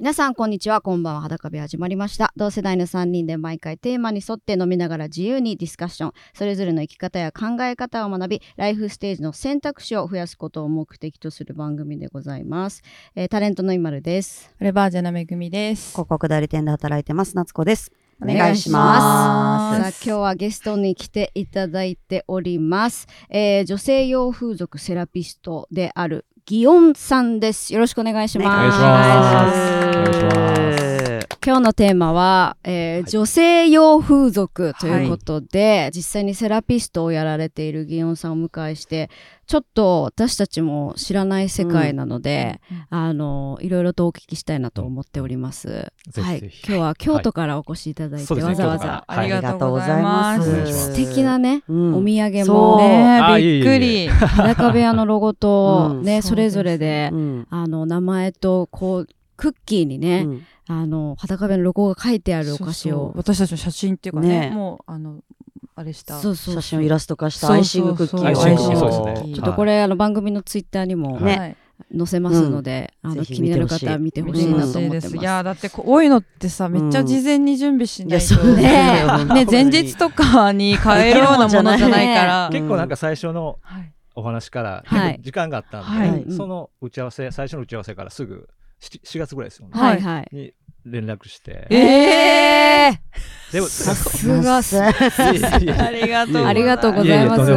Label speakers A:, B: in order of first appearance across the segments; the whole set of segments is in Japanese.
A: 皆さんこんにちは。こんばんは。裸部始まりました。同世代の3人で毎回テーマに沿って飲みながら自由にディスカッション。それぞれの生き方や考え方を学びライフステージの選択肢を増やすことを目的とする番組でございます、えータレントの今るです。
B: レバージェナめぐみです。
C: 広告代理店で働いてます夏子です。
B: お願いします。
A: さあ今日はゲストに来ていただいております、えー女性用風俗セラピストであるギオンさんです。よろしくお願いします。
D: お願いします。お願いします
A: 今日のテーマは、えー
D: はい。
A: 女性用風俗ということで、実際にセラピストをやられているギオンさんをお迎えしてちょっと私たちも知らない世界なので、あのいろいろとお聞きしたいなと思っております。
D: ぜひ
A: はい、
D: ぜひ
A: 今日は京都からお越しいただいて、
D: そうですね
A: わざわざ。
B: ありがとうございます。
D: す。
A: 素敵なね、
C: うん。
A: お土産も
B: ねびっくり。
A: 裸部屋のロゴと
C: うん。
A: ね、
B: そ
A: れぞれで、
C: うん。
A: あの名前とこうクッキーにね、
C: うん
A: あの裸部屋のロゴが書いてあるお菓子を。
B: そうそう。私たちの写真っていうかね、
C: ね。
B: もうあのあれした。
A: そうそう
C: 写真をイラスト化したアイシングクッキーを。
D: アイシング
B: そう
D: そうですね
A: ちょっとこれ、あの番組のツイッターにも
C: ね
B: はい。
A: 載せますので、あの
C: ぜひ
A: 気になる方は見てほしいなと思ってます。
B: いやだってこういうのってさめっちゃ事前に準備しないと、
C: う
A: ね
C: だよ 本当
B: ね
C: に
B: 前日とかに買えるようなものじゃないから。
D: 結構なんか最初の
B: はい。
D: お話から時間があったんで、
B: はい。
D: その打ち合わせ最初の打ち合わせからすぐ 4, 4月ぐらいですよね、
A: はい。はい。
D: に連絡して。
B: ええ
D: でも
A: さすが。す。
B: ありがとう
A: ありがとうございます。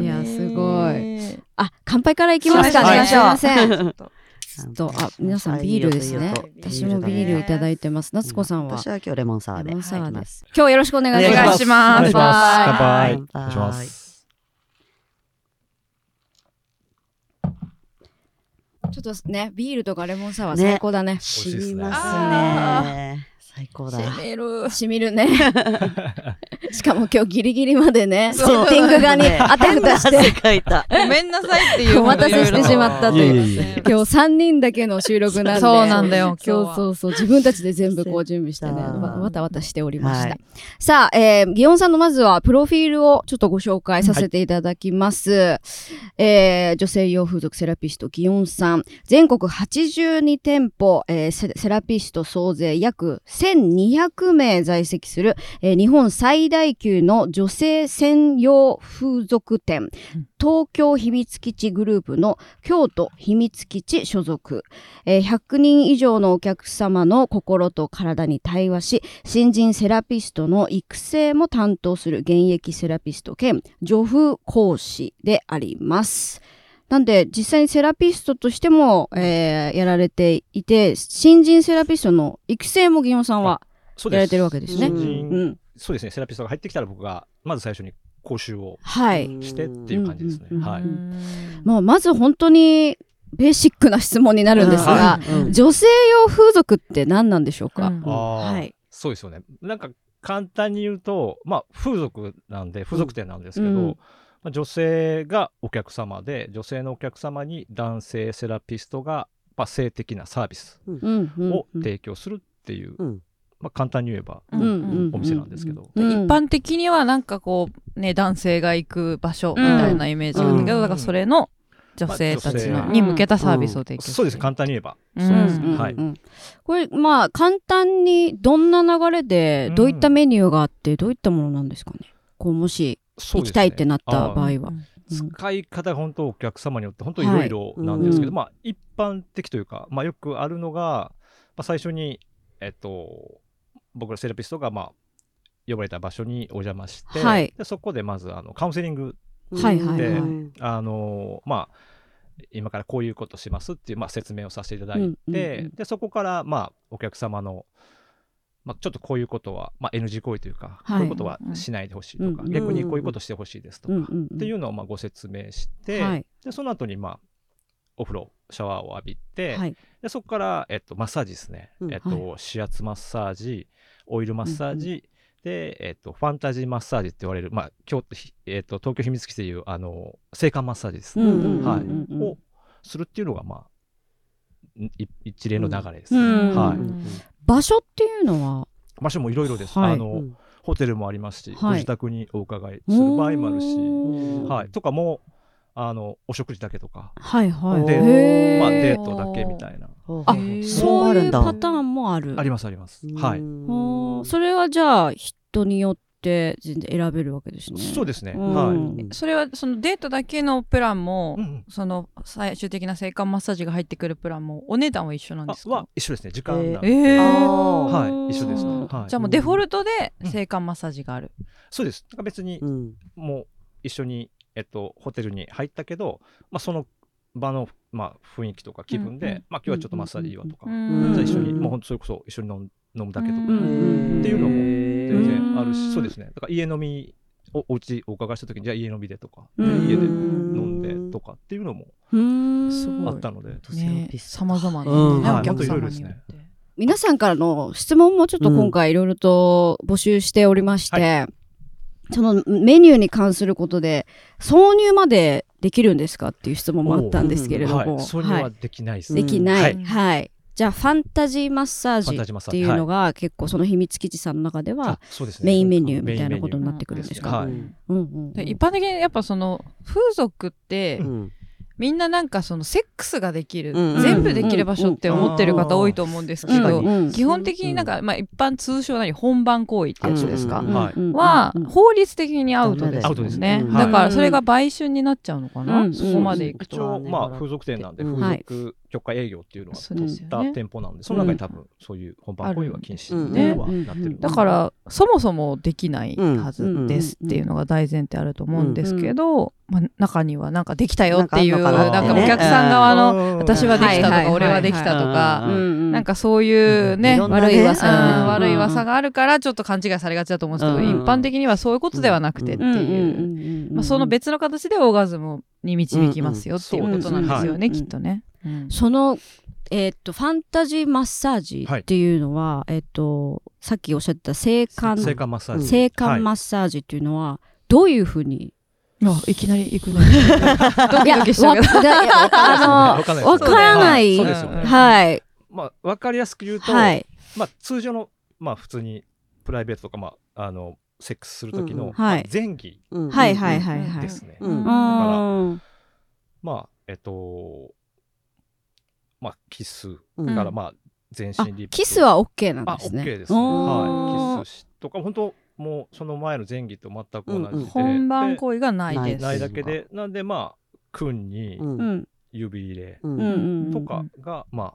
D: い
A: やす。ごい。あ、乾杯からいきますか。ね。
B: はい
A: すいません。ち
B: ちょっと
A: あ、皆さんビールですね。私もビールいただいてます。夏子さんは。
C: 私。は今日レモンサワーで。
A: レモンサワーで
C: す。
A: 今日よろしくお願いし
B: お願
A: ます。
B: いします。
D: お願いします。乾
C: はい
D: 杯。お願いします
A: ちょっとね、ビールとかレモンサワー
C: ね。
A: 最高だね。
C: 染み
B: あ
C: ますね最高だ
B: 攻める。
A: しみるね。しかも今日ギリギリまでね、セ
C: そう
A: ッティングがにあたふたして。
C: かいた
B: ごめんなさいっていう。
A: お待たせしてしまったという今日3人だけの収録なんで。
B: そうなんだよ今日は
A: そうそう。自分たちで全部こう準備してね、わわたわたしておりました。
C: はい
A: さあ、えー、ギオンさんのまずはプロフィールをちょっとご紹介させていただきます。えー女性用風俗セラピストギオンさん。全国82店舗、えーセセラピスト総勢約1200名在籍する、えー日本最大級の女性専用風俗店、東京秘密基地グループの京都秘密基地所属、えー100人以上のお客様の心と体に対話し新人セラピストの育成も担当する現役セラピスト兼助風講師であります。なんで実際にセラピストとしても、えーやられていて新人セラピストの育成もギオンさんは
D: そう
A: やられてるわけですね。
D: そうですね。セラピストが入ってきたら僕がまず最初に講習を
A: はい。
D: してっていう感じですね、はい、
A: まあ、まず本当にベーシックな質問になるんですが、
C: うん。
A: 女性用風俗って何なんでしょうか、はい。
D: そうですよね。なんか簡単に言うとまあ風俗なんで風俗店なんですけど、
A: うん。
D: まあ、女性がお客様で女性のお客様に男性セラピストが、まあ、性的なサービス
A: うん。うん
D: を
A: うん。
D: 提供するっていう、
C: うん。
D: まあ、簡単に言えば
B: うん
A: うん
D: お店なんですけど、
A: うん
B: 一般的にはなんかこうね男性が行く場所みたいなイメージなんだけど、
D: うん。
B: だからそれの女性たちに向けたサービスを提供する、
D: そうです簡単に言えば、
B: うん。
D: そうです、
A: うん
D: はい、
A: うん。これまあ簡単にどんな流れでどういったメニューがあってどういったものなんですかね？こうもし行きたいってなった場合は。うん。
D: 使い方が本当お客様によって本当いろいろなんですけど、
A: はい。
D: まあ一般的というか、まあ、よくあるのが、まあ、最初に、えっと、僕らセラピストが、まあ、呼ばれた場所にお邪魔して、
A: はい。
D: でそこでまずあのカウンセリング
A: はいはい
D: で
A: はい。
D: あのまあ今からこういうことしますっていう、まあ、説明をさせていただいて、
A: うんうんうん。
D: でそこから、まあ、お客様の、まあ、ちょっとこういうことは、まあ、NG 行為というか、
A: はい。
D: こういうことはしないでほしいとか、
A: うんうん
D: 逆にこういうことしてほしいですとか、
A: うんうんうん。
D: っていうのをまあご説明して、
A: はい。
D: でその後にまあお風呂シャワーを浴びて、
A: はい。
D: でそこから、えっと、マッサージですね、
C: うん。
D: えっと
A: は
D: 指圧マッサージオイルマッサージ、で、えっと、ファンタジーマッサージって言われる、まあ京都ひえっと、東京秘密基地でいうあの性感マッサージですね、
A: うんうんうん
D: はい
A: うん。うん
D: をするっていうのがまあい一連の流れです、
A: うん。
D: はい。
B: うん
A: 場所っていうのは？
D: 場所もいろいろです、
A: はい。
D: あの
C: うん。
D: ホテルもありますし、
A: はい。
D: ご自宅にお伺いする場合もあるし、
A: うん
D: はい、とかもあのお食事だけとか、
A: はいはい。
C: で
D: まあ、デートだけみたいな。
A: あそういう
C: あるんだ。
A: パターンもある。
D: ありますあります。はい。
A: それはじゃあ人によって全然選べるわけですね。
D: そうですね。
A: うん。
D: はい。
B: それはそのデートだけのプランも、
D: うんうん。
B: その最終的な性感マッサージが入ってくるプランもお値段は一緒なんですか？
D: あは一緒ですね。時間なんで。
B: えー。
C: あ
D: はい一緒ですね。はい。
B: じゃあもうデフォルトで性感マッサージがある、
D: そうです。だから別に
C: うん。
D: もう一緒にえっとホテルに入ったけど、まあその場のまあ雰囲気とか気分で、
B: うんうん
D: まあ今日はちょっとマッサージいいわとか、
B: うん。
D: じゃあ一緒に
C: うん
D: もうそれこそ一緒に飲ん飲むだけとか、
B: うん
D: っていうのも全然ある
B: うん
D: し、そうですね。だから家飲みおお家お伺いした時にじゃあ家飲みでとか、
A: うん。
D: 家で飲んでとかっていうのもあったので、
B: ねさまざまな、
C: うん。
B: ね
D: はい。
B: お客様によって。
A: 皆さんからの質問もちょっと今回いろいろと募集しておりまして、そのメニューに関することで挿入までできるんですかっていう質問もあったんですけれども、
D: はい、そうい。うのはできないです。
A: できない、
B: うん。
A: はいじゃあファンタジーマッサージっていうのが結構その秘密基地さんの中ではメインメニューみたいなことになってくるんですか、
B: 一般的にやっぱその風俗って、
C: うん。
B: みんななんかそのセックスができる、
C: うん
B: 全部できる場所って思ってる方多いと思うんですけ
C: うん
B: ど、
A: うん。
B: 基本的になんか、まあ、一般通称なり本番行為ってやつですか、
C: うん
A: うん
D: は
B: 法律的にアウトですね。
C: ウトですね。
B: だから
A: はい
B: それが売春になっちゃうのかな、
A: うん
B: そこまでいく
D: 一
B: と、
D: 応、まあ、風俗店なんで、
C: うん。
D: 風俗許可営業っていうのは取った店舗なんで、その中に多分、そういう本番行為は禁止
C: うん。
D: にはなってる。
B: だからそもそもできないはずですっていうのが大前提あると思うんですけど、まあ、中にはなんかできたよっていう
C: な
B: なんん
C: か
B: お客さん側の
D: の
B: 私はできたとか俺はできたとか
C: うん
A: うん
B: なんかそういうね
A: 悪い噂
B: 悪い噂があるからちょっと勘違いされがちだと思うんですけど、
C: うん。
B: 一般的にはそういうことではなくてって
A: う。ん。うん。
B: いう、
A: うん。
B: まあ、その別の形でオーガズムに導きますよっていうことなんですよね、
A: うん。うん。
B: きっとね。うん
A: そのえーっとファンタジーマッサージっていうのは、えーっとさっきおっしゃった性感
D: 性感マッサージ。
A: 性感マッサージっていうのはどういうふうに
B: あいきなり行くね。
A: いや、わ
B: キしちゃうけど
A: あ
D: わかんない
A: の、わからない。
D: そうですよね。
A: はい。
D: まあ、わかりやすく言うと、
A: はい。
D: まあ、通常の、まあ、普通にプライベートとか、まあ、あの、セックスする時の、前儀
C: うん
A: はいはいはいはい。
D: ですね。
C: うん
A: うん
D: まあ、えっと、まあ、キス
C: うん
D: から、まあ、全
A: あ
D: 身リップ。
A: キスは OK なん
D: あ、
A: ですね。
D: OK ですね。はい。キスしとか、本当もう、その前の前儀と全く同じで、
C: うんうん
B: 本番
D: で
B: 行為がないで
C: ない
B: す。
D: ないだけで、なんで、まあ、君に指入れ
C: うん
A: うんうん
D: とかが、まあ、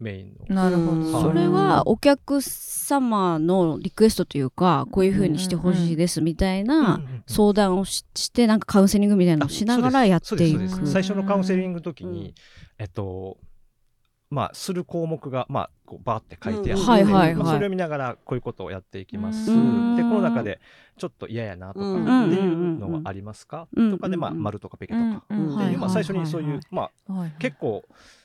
D: メインの。
B: なるほ
C: うん。
B: ど。
A: それはお客様のリクエストというか、こういうふうにしてほしいですみたいな相談をしして、なんかカウンセリングみたいなのをしながらやって
D: そうです
A: いく。
D: そうです。最初のカウンセリングの時に、
C: うん。
D: えっとまあする項目がまあこうバーって書いてあって、
C: うん。はい
A: はいはい。
D: まあそれを見ながらこういうことをやっていきます、
A: うん。
D: でこの中でちょっと嫌やなとか
C: うん
D: っていうのはありますか、
A: うん
D: とかでまあ
A: うん
D: 丸とかペケとか、っていうまあ最初にそういう、
A: はい
D: まあ
B: はい。
D: 結構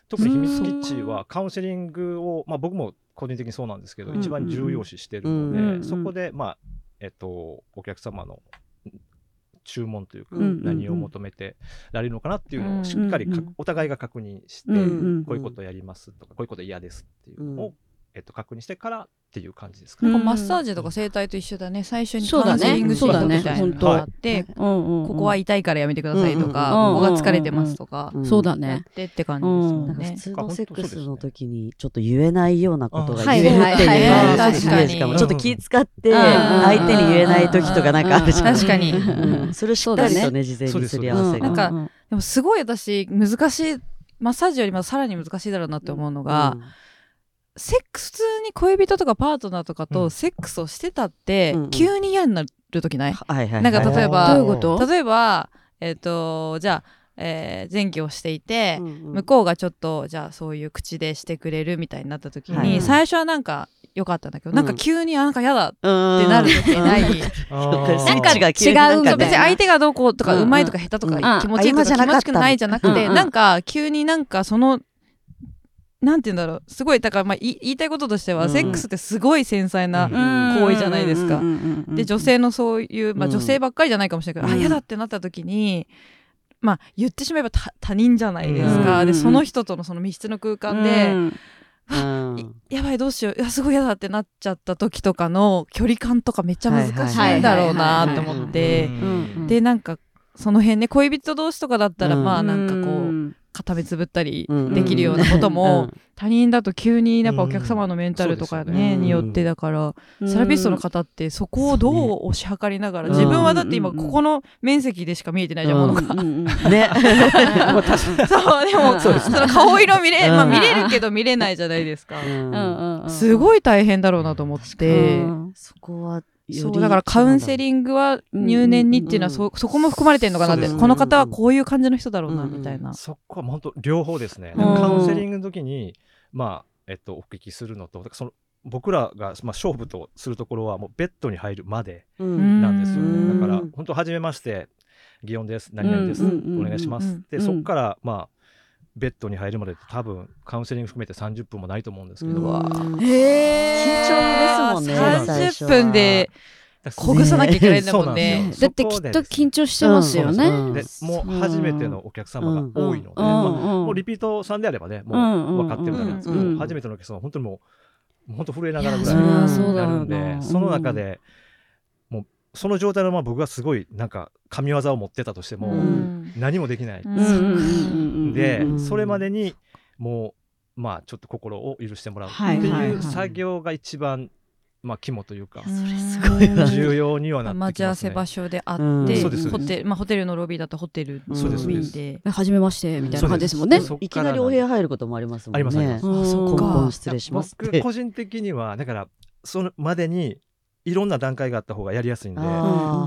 D: 特に秘密基地はカウンセリングを、まあ、僕も個人的にそうなんですけど、
A: うん。
D: 一番重要視してるので、
A: うん
D: そこでまあえっとお客様の注文というか、
C: うん
D: 何を求めてられるのかなっていうのをしっかりか、
A: うん
D: お互いが確認して、
A: うんうん。
D: こういうことやりますとかこういうこと嫌ですっていうのを、
C: うん。
D: えっと、確認してからっていう感じですか？ね。
B: なんかマッサージとか整体と一緒だね。最初に
A: そうだね。
B: カウンセリングシートみたいなのがあって、
A: うんうんうん。
B: ここは痛いからやめてくださいとか、
A: うんうん
B: ここが疲れてますとか、
C: うん
A: そうだ
B: やっ
A: ね。
B: てって感じですもんね。
C: 普。通のセックスの時にちょっと言えないようなことが
A: はい
C: 言えるっていう
A: はいはいはい
C: イメージかも
B: 確かに。
C: ちょっと気使って
A: うん
C: 相手に言えない時とかなんかあるじゃん。
B: 確かに。
C: うん。それをしっかりとね事前にすり合わせが。
B: なんかでもすごい私難しいマッサージよりもさらに難しいだろうなって思うのが、セックス普通に恋人とかパートナーとか
D: うん。
B: とセックスをしてたって、急に嫌になる時ない、
C: はいはいはい。
B: なんか例えば
A: どういうこと？
B: 例えばえっ、とじゃあ、えー前期をしていて、
C: うんうん。
B: 向こうがちょっとじゃあそういう口でしてくれるみたいになった時に、
C: はい
B: 最初はなんか良かったんだけど、
C: うん。
B: なんか急にあなんか嫌だって
C: うん。
B: なる。時ない、
C: うん
A: なんか違う
B: 別に相手がどうこうとか、
C: う
B: まいとか下手とか、
A: うん。
B: 気持ちいいとか
C: あ今じゃなかった。
B: 気持ちくないじゃなくて、
A: うん。うん。
B: なんか急になんかそのなんて言うんだろう。すごいだからまあ言いたいこととしては、
C: うん。
B: セックスってすごい繊細な、
D: うん。
B: 行為じゃないですか。で女性のそういう、まあ、
C: うん。
B: 女性ばっかりじゃないかもしれないけど、
C: うん。
B: あ嫌だってなった時にまあ言ってしまえば他他人じゃないですか、
A: うん。
B: でその人とのその密室の空間で、やばいどうしよう。いやすごい嫌だってなっちゃった時とかの距離感とかめっちゃ難しいんだろうなと思って。でなんかその辺ね恋人同士とかだったら、
C: うん。
B: まあなんかこう、
A: うん。
B: 固めつぶったり
C: うん。
B: できるようなことも、
C: うん。
B: 他人だと急にやっぱお客様のメンタルとか
D: うん。
B: ね、
C: ね。
B: によってだから、セラピストの方ってそこをどう推し量りながら、自分はだって今
A: うん。
B: ここの面積でしか見えてないじゃん、
C: うん
B: ものが。
A: うんうん
C: ね。
D: まあ確かに。
B: そうでも
A: そうです
B: その顔色見れ、
C: うん。
B: まあ、見れるけど見れないじゃないですか。すごい大変だろうなと思って。
A: うん。
C: そこは
B: そうだからカウンセリングは入念にっていうのはそ,、そこも含まれてるのかなって、この方はこういう感じの人だろうな
C: うん
B: みたいな。
D: そこはもう本当両方ですね。
A: うん。
D: カウンセリングの時に、まあ、えっと、お聞きするのと、その僕らが、まあ、勝負とするところはもうベッドに入るまで
C: うん。
D: なんですよ
B: うん。
D: ね。だから、本当、初めまして、祇園です、何々です、お願いします。で、
A: うん
D: そこから、まあ、ベッドに入るまでって多分カウンセリング含めて30分もないと思うんですけど、
C: 緊張ですもんね。
D: そうなん
C: 最初
B: 30
C: は
B: 分でこぐさなきゃいけないんだもんね。
A: だってきっと緊張してますよね。
C: うん
D: でもう初めてのお客様が多いので、もうリピートさんであればね、も
A: う
D: 分かってるだけなんですけど、
A: うん
D: 初めてのお客様は本当にもう、本当震えながらぐらいになるんで、その中で、もうその状態のまま僕がすごいなんか神業を持ってたとしても、
C: うん。
D: 何もできない。で、
C: うん。
D: それまでにもう、まあちょっと心を許してもらうって
A: はい
D: う作業が一番、まあ肝というか、
B: す
C: ごいわ
D: 重要にはなって
B: 待ち合わ
D: きますね。
B: せ場所で会
C: うん。
B: って、ホテルまあ、ホテルのロビーだとホテルのロビーで。
A: はじめましてみたいな感じですもん。ね。
C: いきなりお部屋入ることもありますもん。ね。
D: ありますあります
C: 失礼します。
D: 僕個人的にはだからそのまでにいろんな段階があった方がやりやすいんでち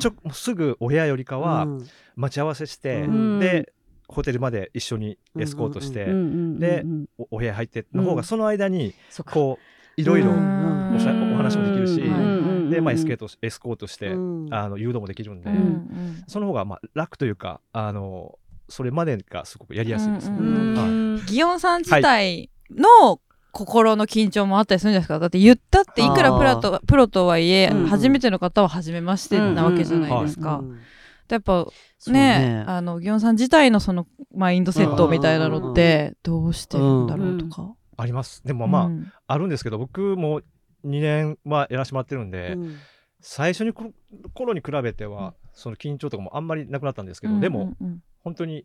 D: ょすぐお部屋よりかは
C: うん。
D: 待ち合わせして、
C: うん。
D: でホテルまで一緒にエスコートして、
A: うんうんうん
D: でおお部屋入っての方
A: うん。
D: がその間にこういろいろ
C: うん。
D: おしゃお話もできるし、
C: うん
D: でまあ、エスケートエスコートして、
C: うん。
D: あの誘導もできるんで、
B: うんうん
D: その方がまあ楽というかあのそれまでがすごくやりやすいですね。
B: うんうん。
D: はい。
B: 祇園さん自体の心の緊張もあったりするんじゃないですか。だって言ったっていくらプロとプロとはいえ、
A: うん
B: 初めての方は初めましてなわけじゃないですか。
C: うん
B: でやっぱ
C: そう
B: ね。あの祇園さん自体のそのマインドセットみたいなのってどうしてるんだろうとか。
D: あります。でもまあ、
B: うん。
D: あるんですけど僕も2年はやらせてもらってるんで、
C: うん。
D: 最初にこ頃に比べては、その緊張とかもあんまりなくなったんですけど、でも
B: うんうん。
D: 本当に、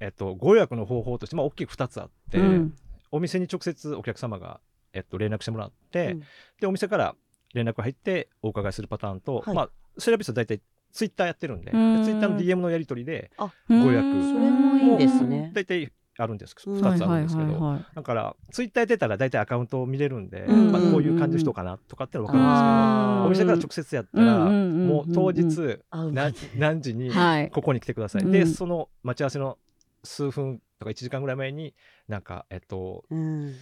D: えっと、ご予約の方法として、まあ、大きく2つあって、
A: うん
D: お店に直接お客様が、えっと、連絡してもらって、
C: うん。
D: でお店から連絡入ってお伺いするパターンと、
C: はい。
D: まあ、セラピストは大体ツイッターやってるんで、ツイ
A: うん
D: ッターの DM のやり取りで
C: あ
D: ご予約。
A: そ
C: それもいいですね。
D: 大体あるんです。
C: うん。
D: 2つあるんですけど、だからツイッターやってたら大体アカウントを見れるんで、
C: うん。
D: まあ、こういう感じの人かなとかってのは分かるんですけど、お店から直接やったら、もう当日何何時に
A: はい。
D: ここに来てください、
A: うん。
D: でその待ち合わせの数分とか1時間ぐらい前になんかえっと
C: うん。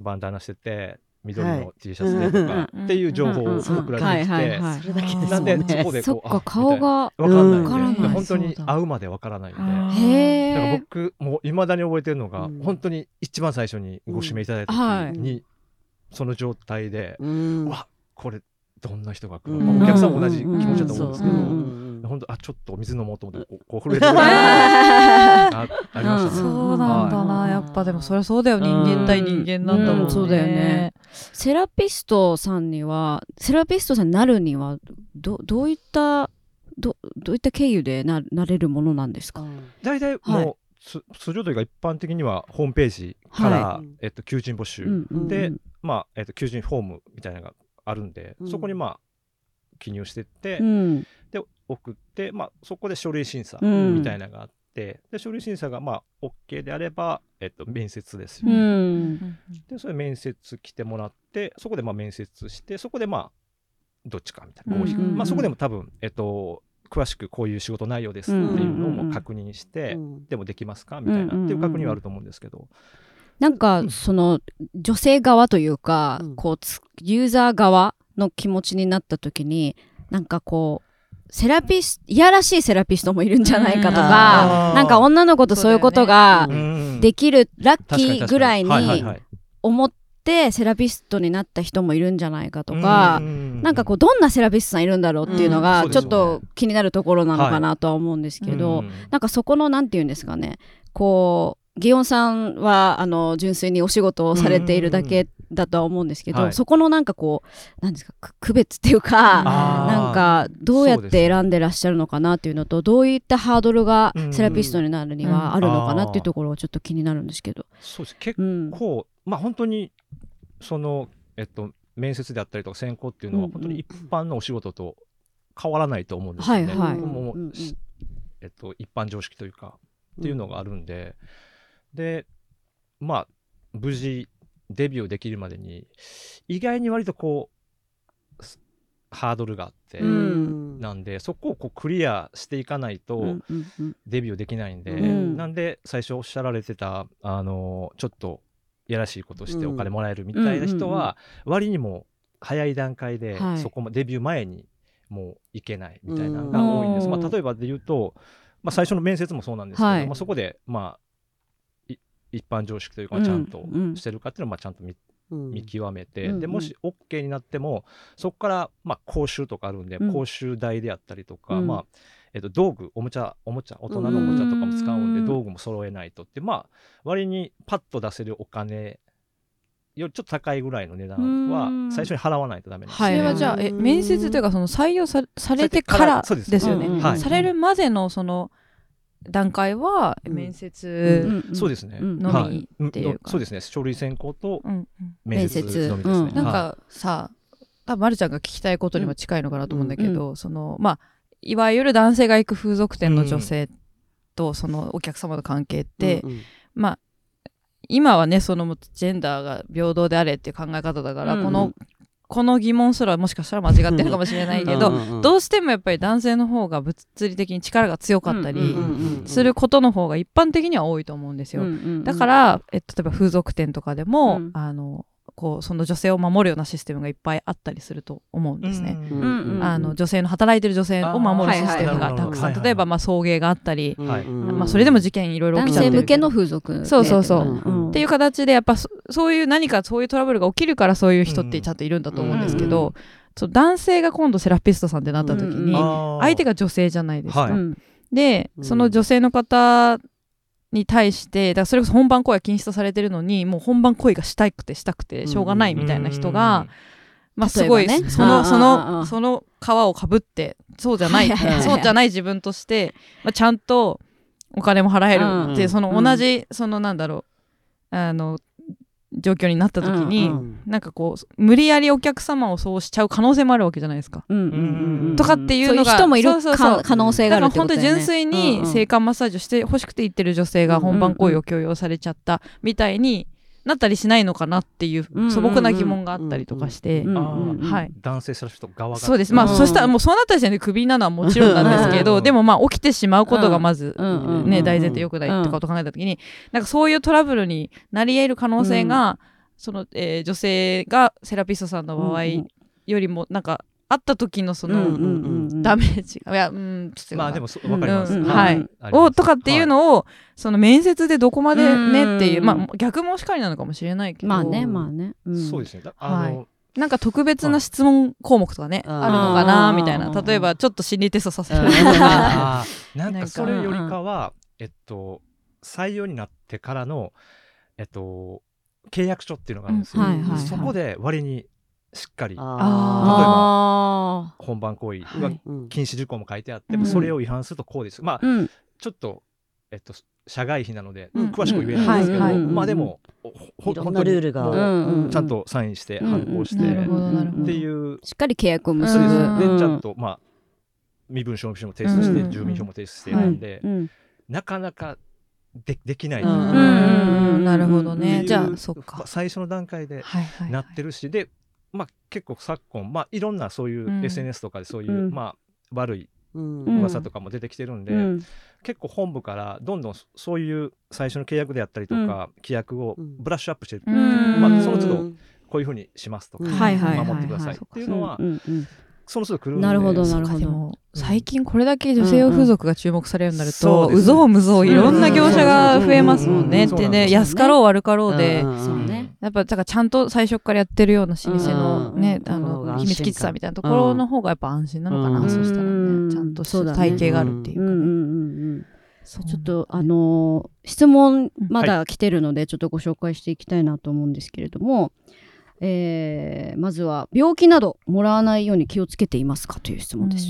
D: バンダナしてて緑
C: はい。
D: の T シャツでとか
B: うん
D: っていう情報を送られてきて
C: それだけですもんね。
D: なんでそこで
A: そっか
D: こうあ
A: 顔が
D: わかんないんで、
C: わからない
D: 本当に会うまでわからないんで。だから
A: え。
D: 僕もういまだに覚えてるのが、
C: うん。
D: 本当に一番最初にご指名いただいた
A: はい。
D: 時に、その状態で、
C: うん。
D: うわこれどんな人が来るの、
C: うん。
D: まあお客さんも同じ気持ちだと思うんですけど、
A: うん
C: うん
D: 本当あちょっとお水飲もうと思ってこうこう震えてる。あありましたね。
B: そうなんだな、
A: はい。
B: やっぱでもそりゃそうだよ人間対人間なんだもんね、
A: うん。そうだよね。セラピストさんにはセラピストさんになるにはどどういったどどういった経由でななれるものなんですか？
D: 大体もう、
A: はい
D: つ通常というか一般的にはホームページから、
C: はい。
D: えっと、求人募集、
A: うんうん。
D: でまあえっと、求人フォームみたいなのがあるんで、
C: うん。
D: そこにまあ記入してって、
A: うん。
D: で送って、まあ、そこで書類審査
A: うん。
D: みたいなのがあって、で書類審査がまあ OK であれば、えっと、面接ですよ、
A: う
B: うん。
A: ん
D: でそれ面接来てもらってそこでまあ面接してそこでまあどっちかみたいな合否、
A: うん。
D: まあ、そこでも多分、えっと、詳しくこういう仕事内容ですっていうのも確認して、
C: うん。
D: でもできますかみたいな、
A: うん。
D: っていう確認はあると思うんですけど、
A: なんかその女性側というか、
C: うん。
A: こうつユーザー側の気持ちになった時になんかこうセラピスいやらしいセラピストもいるんじゃないかとか、
D: あー。
A: なんか女の子とそういうことができる、ラッキーぐらい
D: に
A: 思ってセラピストになった人もいるんじゃないかとか、なんかこうどんなセラピストさんいるんだろうっていうの
D: うん。
A: がちょっと気になるところなのかなとは思うんですけど、
D: うん。
A: なんかそこのなんて言うんですかねこう祇園さんはあの純粋にお仕事をされているだけだとは思うんですけど、
D: はい。
A: そこのなんかこうなんですかく区別っていうかなんかどうやって選んでらっしゃるのかなっていうのとどういったハードルが
D: うん。
A: セラピストになるにはあるのかなっていうところがちょっと気になるんですけど。
D: そうです。結
A: うん
D: 構、まあ本当にそのえっと面接であったりとか選考っていうのは
A: うん。
D: 本当に一般のお仕事と変わらないと思うんですよね。
A: はいはい。
D: もう
A: うんうん。
D: しえっと一般常識というかっていうのがあるんで、でまあ無事デビューできるまでに意外に割とこうすハードルがあって、
A: うん。
D: なんでそこをこうクリアしていかないと、デビューできないんで、
A: うん。
D: なんで最初おっしゃられてたあのちょっとやらしいことしてお金もらえるみたいな人は割にも早い段階で
A: はい。
D: そこもデビュー前にもういけないみたいなのが多いんです、
A: うん
D: まあ、例えばで言うと、まあ、最初の面接もそうなんですけど、
A: はい。
D: まあ、そこでまあい一般常識というか
A: うん
D: ちゃんと
A: うん
D: してるかっていうのをまあちゃんと見
C: うん。
D: 見極めて、
A: うん
D: でもし OK になってもそこからまあ講習とかあるんで、
A: うん。
D: 講習代であったりとか、
A: うん。
D: まあえっと、道具おもちゃおもちゃ大人のおもちゃとかも使うんで、
A: うん
D: 道具も揃えないとってまあ割にパッと出せるお金よりちょっと高いぐらいの値段
A: うん。
D: は最初に払わないとダメなんです
B: それ
A: はい。
B: はじゃあえ面接というかその採用さされてから
D: そうです。
B: ですよね、
A: うんうん
D: はい
B: されるまでのその段階は
C: うん。
B: 面接、
D: そうですね、
A: うん。
B: のみ
D: はい
B: っていうか。
D: ん。そうですね。書類選考と面接のみですね、
B: なん
D: はい。
B: かさ多分まるちゃんが聞きたいことにも近いのかなと思うんだけど、そのまあいわゆる男性が行く風俗店の女性とそのお客様の関係って、
C: うん
B: まあ今はねそのジェンダーが平等であれっていう考え方だから、
A: うん。
B: このこの疑問すらもしかしたら間違ってるかもしれないけど、
C: うんうん
B: どうしてもやっぱり男性の方が物理的に力が強かったりすることの方が一般的には多いと思うんですよ。だから、えっと、例えば風俗店とかでも、
A: うん。
B: あのこうその女性を守るようなシステムがいっぱいあったりすると思うんですね。あの女性の働いてる女性を守るシステムがたくさん、例えばまあ送迎があったり、
D: はい
B: まあ、それでも事件いろいろ起
A: 男
B: きちゃってる。けど
A: 性向けの風俗。
B: そうそうそう。
A: うん。
B: っていう形でやっぱそそういう何かそういうトラブルが起きるからそういう人ってちゃんといるんだと思うんですけど、
A: うん
B: そう男性が今度セラピストさんってなった時に、
A: うん。
B: 相手が女性じゃないですか。
D: はい
A: うん。
B: で、
C: うん
B: その女性の方に対してだからそれこそ本番行為は禁止とされてるのにもう本番行為がしたくてしたくてしょうがないみたいな人が、まあ、すごい、
A: ね。
B: そのそ
A: ん。
B: のその皮をかぶってそうじゃないそうじゃない自分として、まあ、ちゃんとお金も払えるってその同じ、そのなんだろうあの状況になった時に、
A: うん
C: うん
B: なんかこう無理やりお客様をそうしちゃう可能性もあるわけじゃないですか。
A: うんうんうんうん。
B: とかっていうのが
A: そう人もいる
B: そうそうそう。
A: か可能性があるってことだよね。
B: 本当に純粋に性感マッサージをしてほしくて言ってる女性が本番行為を強要されちゃったみたいになったりしないのかなっていう
A: うん
B: 素朴な疑問があったりとかして、はい。
D: 男性セラピスト側が。
B: そうです。まあ、
A: うん。
B: そしたらもうそうなった時点でクビなのはもちろんなんですけど、
D: うん。
B: でもまあ起きてしまうことがまず、ね
C: うん
B: 大前提良くないってことを考えた時に、なんかそういうトラブルになり得る可能性が、その、えー女性がセラピストさんの場合
A: うん。
B: よりもなんかあった時のその、
A: うんうんうん
B: ダメージが。いやうんちょっと
D: まあでもそうわかります、
B: うん。
A: はい。
B: をとかっていうのを、その面接でどこまでねっていう、
A: うん
B: まあ逆もしかりなのかもしれないけど、
A: まあねまあね。
D: はいそうですねだあの、
B: なんか特別な質問項目とかね、
C: はい
B: あるのかなみたいな。例えばちょっと心理テストさせる
C: うん
B: とか
D: なん
B: か
D: か。それよりかは、えっと採用になってからのえっと契約書っていうのがあるんですよ、
A: うん。はいはいはい。
D: そこで割にしっかり。
A: あ
D: 本番行為
B: はい。
D: は
C: うん。
D: 禁止事項も書いてあって、
A: うん。
D: それを違反するとこうです。まあ
A: ーうん。
D: ちょっとえっと社外費なので、
B: うん。
D: 詳しくは言えないんですけど、
B: はいはい。
D: まあでもほ
C: いろんなルールが。
D: ちゃんとサインして反抗して、っていう。
A: しっかり契約を結ぶ。
D: でちゃんとまあ身分証明書も提出して、
A: うん。
D: 住民票も提出して
A: は
D: ないんで、
A: うん。
D: なかなかでできない、
C: うん。
B: うん。うん。うんなるほどね。じゃあそっか。
D: 最初の段階で
B: はいはい。
D: なってるし、で、まあ、結構昨今、まあ、いろんなそういううん。SNS とかでそういう、
A: うん。
D: まあ、悪い噂とかも出てきてるんで、
A: うん。
D: 結構本部からどんどんそういう最初の契約であったりとか、規約を
C: うん。
D: ブラッシュアップしてる、
B: うん。
D: まあ、その都度
C: うん
D: こういうふうにしますとか、
C: うん
A: はいはいはいはい。
D: 守ってくださいっていうのは、
A: うんうん
D: その都度来るんで
A: なるほどなるほど。
B: かでも
D: うん。
B: 最近これだけ女性用風俗が注目されるようになると、
D: そうです
B: うぞうむぞういろんな業者が増えますもんね。
D: うん
B: でね。安かろう悪かろうで、
C: うん
A: そうね。
B: やっぱだからちゃんと最初からやってるような老舗のね、
A: うん
B: あ
C: うん
B: の秘密基地さんみたいなところの方がやっぱ安心なのかな、
C: うん
B: そしたら
A: うん
B: ねちゃんと体系があるっていうかね、
A: うんうんうんうん
B: そう。
A: ちょっとあのー質問まだ来てるのでちょっとご紹介していきたいなと思うんですけれども、えーまずは病気などもらわないように気をつけていますかという質問です。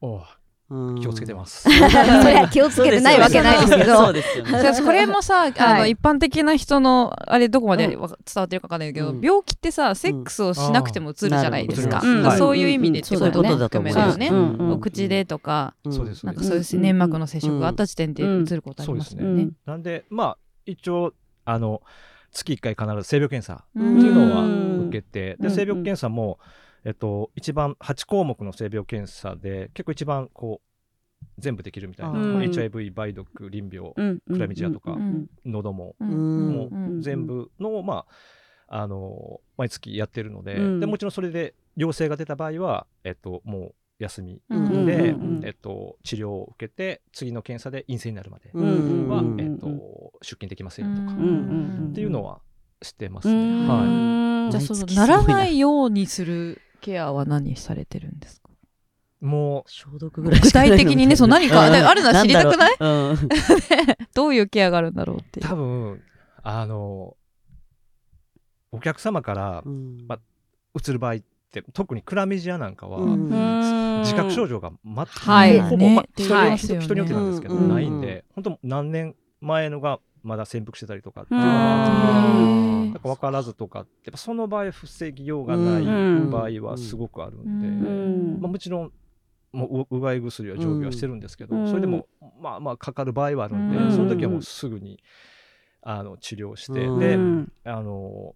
D: お
C: うん
D: 気をつけてます。
A: それは気をつけてないわけないですけど。
B: これもさ、あの
A: はい。
B: 一般的な人のあれどこまで伝わってるかわかんないけど、
C: うん。
B: 病気ってさセックスをしなくてもうつるじゃないですか,、そういう意味で
A: うん
B: って
C: そういうことだと思います
B: 含めてね、
A: うん。うん。
B: お口でとか、
C: うん。
D: そうです
B: なんかそういう
A: うん。
B: 粘膜の接触があった時点でうつることありますよね。
D: なんでまあ一応あの月1回必ず性病検査
B: う
D: っていうのは
A: うん
D: 受けて、
A: うん。
D: で性病検査も、えっと、一番8項目の性病検査で結構一番こう全部できるみたいな、HIV 梅毒淋病
A: うん。
D: クラミジアとか
A: うん。
D: 喉もも
B: う
D: 全部の、まあ、あの毎月やってるので,、
A: うん。
D: でもちろんそれで陽性が出た場合は、えっと、もう休み
B: うん
D: で、
A: うんうん
D: えっと、治療を受けて次の検査で陰性になるまで
C: うん
D: は、
A: うん
D: えっと、出勤できませんよとか、
B: うん
A: うん
D: っていうのはしてます
A: う
D: ね。は
A: ん。
B: じゃあその
C: な。
B: らないようにするケアは何されてるんですか？
D: い、も
C: 消毒ぐらい
B: 具体的にねそう何かあるのは知りたくない？
C: う。うん。
B: どういうケアがあるんだろうって
D: う。多分あのお客様から
C: うん。
D: まうつる場合って特にクラミジアなんかは、
C: うん。
D: 自覚症状が全く、
A: はい。
D: ほぼ、
B: ね。
D: ま人によ
B: 言い。
D: 人によってなんですけど、
C: うん。
D: ないんで本当何年前のがまだ潜伏してたりとかっていう
A: うん
D: のがあって
A: うん。
D: なんか分からずとかってやっぱその場合防ぎようがない
A: うん。
D: 場合はすごくあるんで、
A: うん。
D: まあ、もちろんもうううがい薬は常備はしてるんですけど、
A: うん。
D: それでもまあまあかかる場合はあるんで、
B: うん。
D: その時はもうすぐにあの治療して、
C: うん。
D: で、
A: うん
D: あの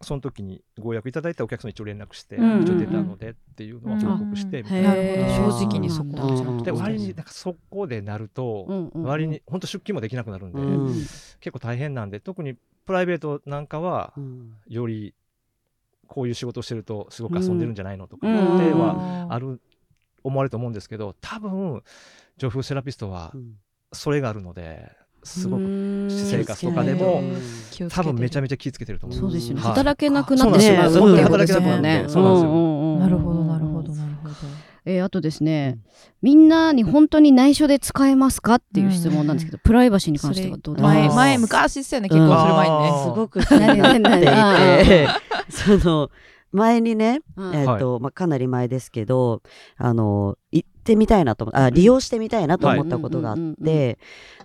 D: その時にご予約いただいたお客さんに一応連絡して、
A: うん
D: 一応出たのでっていうのは報告してみたいな。
B: なる
A: へー。
B: ほど正直にそこ
D: で
C: うん
D: 割になんかそこでなると、
A: うんうん
D: 割に本当出勤もできなくなるんで、
C: うん。
D: 結構大変なんで特にプライベートなんかは
C: うん
D: よりこういう仕事をしてるとすごく遊んでるんじゃないのとか
A: うん。
D: で
A: うん
D: はある思われると思うんですけど多分女風セラピストは
C: うん。
D: それがあるのですごく
A: うん。
D: 私生活とかでも多分めちゃ
B: め
D: めちゃ気をつけてると思う。
A: そうですよね、
C: はい。
A: 働けなくなってしまう
C: そうなんですよ。
A: っていうことですもんね。
D: 働けなくなるんでそうなんですよ。
A: んうんうん
B: なるほどなるほどなるほど。
A: えーあとですね、みんなに本当に内緒で使えますかっていう質問なんですけど、プライバシーに関してはどうですか？
B: 前前昔ですよね結婚する前にね。
C: すごく。気になっていてその前にね、
A: うん。
C: えっとまあ、かなり前ですけどあの行ってみたいなと思あ利用してみたいなと思ったことがあっ
A: はい。
C: て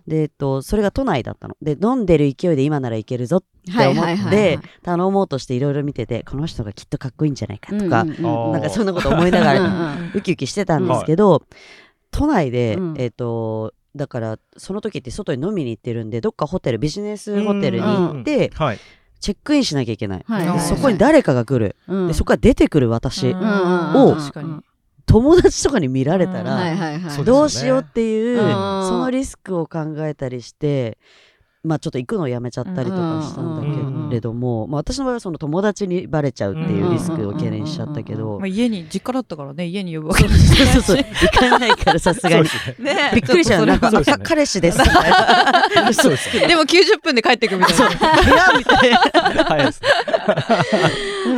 C: で、えっと、それが都内だったの。で飲んでる勢いで今ならいけるぞって思って頼もうとしていろいろ見ててこの人がきっとかっこいいんじゃないかとか、
A: うんうんうん。
C: なんかそんなこと思いなが
A: うん
C: ら
A: うん。
C: ウキウキしてたんですけど、都内で、
A: うん。
C: えっ、とだからその時って外に飲みに行ってるんでどっかホテルビジネスホテルに行って、
D: はい。
C: チェックインしなきゃいけない、
A: はい。
B: はい
C: でそこに誰かが来る、
A: うん。
C: でそこから出てくる私、
B: うん
C: を友達とかに見られたら、
A: はいはいはい。
D: そうです
C: どうしようっていう、
A: うん。
C: そのリスクを考えたりして、まあちょっと行くのをやめちゃったりとかしたんだけれども、まあ私の場合はその友達にバレちゃうっていうリスクを懸念しちゃったけど、
B: まあ、家に実家だったからね家に呼ぶわけ
C: そうそうそう行かないからさすがに
D: ね。
B: ね
C: びっくりしたよ。なんか、
D: そうですね
C: あ彼氏ですみたいな。
D: そうですね。
B: でも90分で帰ってくみたいな
C: 部屋みたいな。
D: 早いですね。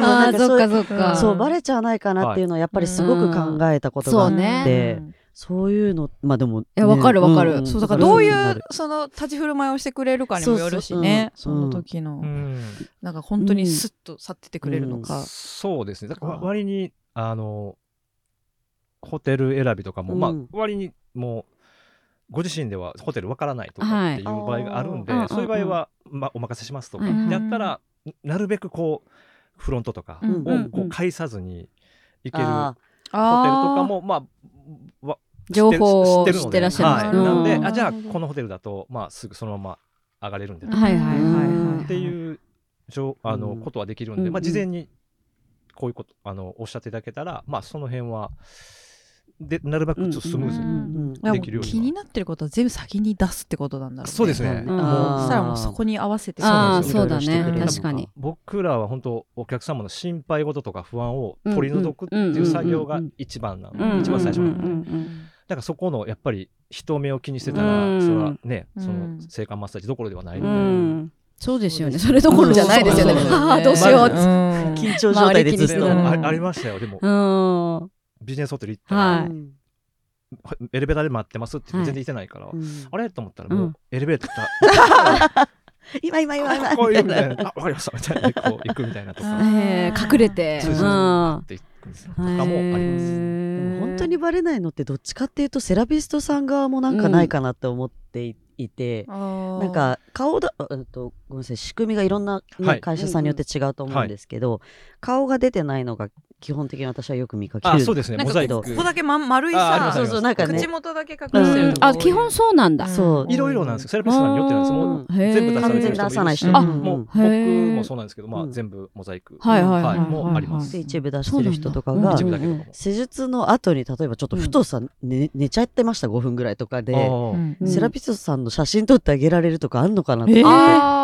A: ああ、そっか
C: そ
A: そっか。
C: そう、バレちゃわないかなっていうのをやっぱりすごく考えたことがあっ
A: そうね
C: て、そういうの、まあでも、い
A: やわかるわかる。
B: そうだからどういうその立ち振る舞いをしてくれるかにもよるしね。そ
C: そうそう。うん。
B: の時の
D: うん。
B: なんか本当にスッと去っててくれるのか。
D: そうですね。だから割にあのホテル選びとかも、
C: うん。
D: まあ割にもうご自身ではホテルわからないとかっていう場合があるんで、
A: はい
D: そういう場合は、まあ、お任せしますとか、やったらなるべくこうフロントとか
B: うん
D: を
A: うん
D: こう介さずに行けるホ
C: あ。
D: テルとかもまあわ
A: 情報を知ってらっしゃいます。
D: はい、
A: うん。
D: なんで
B: うん
D: あじゃあこのホテルだと、まあ、すぐそのまま上がれるんで、
A: はいはいはいはい。
D: っていう情あの、
C: うん。
D: ことはできるんで、
A: うん
D: まあ、事前にこういうことあのおっしゃっていただけたら、まあ、その辺はでなるべくちょっとスムーズに、
B: で
D: きるようには。
B: 気になってることは全部先に出すってことなんだろうね
D: そうですね。
A: うん。
B: そ
C: あー。
B: したらもうそこに合わせて
A: あそうだね。確かに。
D: 僕らは本当お客様の心配事とか不安を取り除くっていう作業が一番なの、
A: うん
D: 一番最初なんで、
A: うんうん。うん
D: だからそこのやっぱり人目を気にしてたら、
A: うん。
D: それはね、
B: うん。
D: その性感マッサージどころではないの
A: う
D: で、
A: ん。そうですよね。
C: そ
A: それどころじゃないですよね。ああ、どうしよう
C: 緊張状態でずっと。
D: あありましたよでも、
A: うん。
D: ビジネスホテル行ったら、
A: はい。
C: うん
D: エレベーターで待ってますって
A: はい。
D: 全然いてないから、
C: うん。
D: あれ？と思ったらもう、
A: うん。
D: エレベーター
C: 今今今。今
D: こういうみたいな、あ、わかりました。みたいな、こう行くみたいなとか、
A: えー隠れて。
D: そうそうって行くんですよ。とかもあります。
C: 本当にバレないのってどっちかっていうとセラピストさん側もなんかないかなって思っていいて、
B: な
C: なんか顔だ、えっと、ごめんなさい。仕組みがいろんな、ね
D: はい。
C: 会社さんによって違うと思うんですけど、顔が出てないのが基本的に私はよく見かける。
D: あ、そうですね。モザイク。
B: こ。こだけ、ま、丸いさ
C: そうそうなんかね。
B: 口元だけ隠
C: うん
B: してるとこ
A: あ、基本そうなんだ。
C: そう。
D: いろいろなんですよ。セラピストさんによってなんです。もう全部出されてる人も
C: 出さない人
A: あ
D: もう僕もそうなんですけど、まあ
C: うん。
D: 全部モザイク。
A: はいはいはいはい。
D: もうあります。
C: で。一部出してる人とかが。施術の後に例えばちょっとふとさ、ね寝ちゃってました5分ぐらいとかで、セラピストさんの写真撮ってあげられるとかあんのかなって。
B: えー。
C: い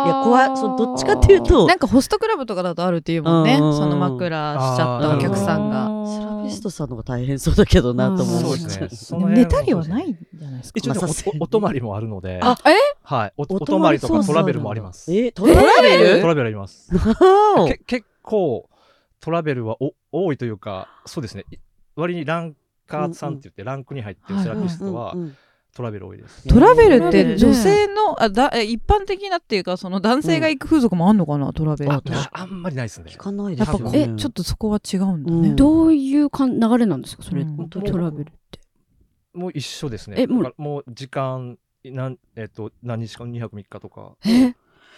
C: や怖い。そうどっちかっていうと。
B: なんかホストクラブとかだとあるっていうもんね。
C: うん。うんうん
B: その枕しちゃったお客さんが。
C: セラピストさんの方が大変そうだけどなと思
D: そう。
C: う
D: ですね。
B: 寝たりはないんじゃないですか？
D: 一応おお泊まりもあるので、
C: あ
A: え？
D: はい、お
C: お
D: お泊まりとかトラベルもあります。
C: えトラベル？
D: トラベル？あります。結構トラベルはお多いというか、そうですね。い割にランカーさんって言って、ランクに入ってるセラピストは
C: うんうん
D: トラベル多いです。
B: トラベルって女性のあだえ一般的なっていうかその男性が行く風俗もあんのかなトラベルって。
C: あ確
D: ああんまりないですね。
C: 聞。かないですよね
B: えちょっとそこは違うんだね。
C: うん。
A: どういうかん流れなんですかそれ、
B: うん。
A: トラベルって。
D: もう一緒ですね。
A: えもう
D: もう時間なんえっ、と何日か2泊3日とか。
A: え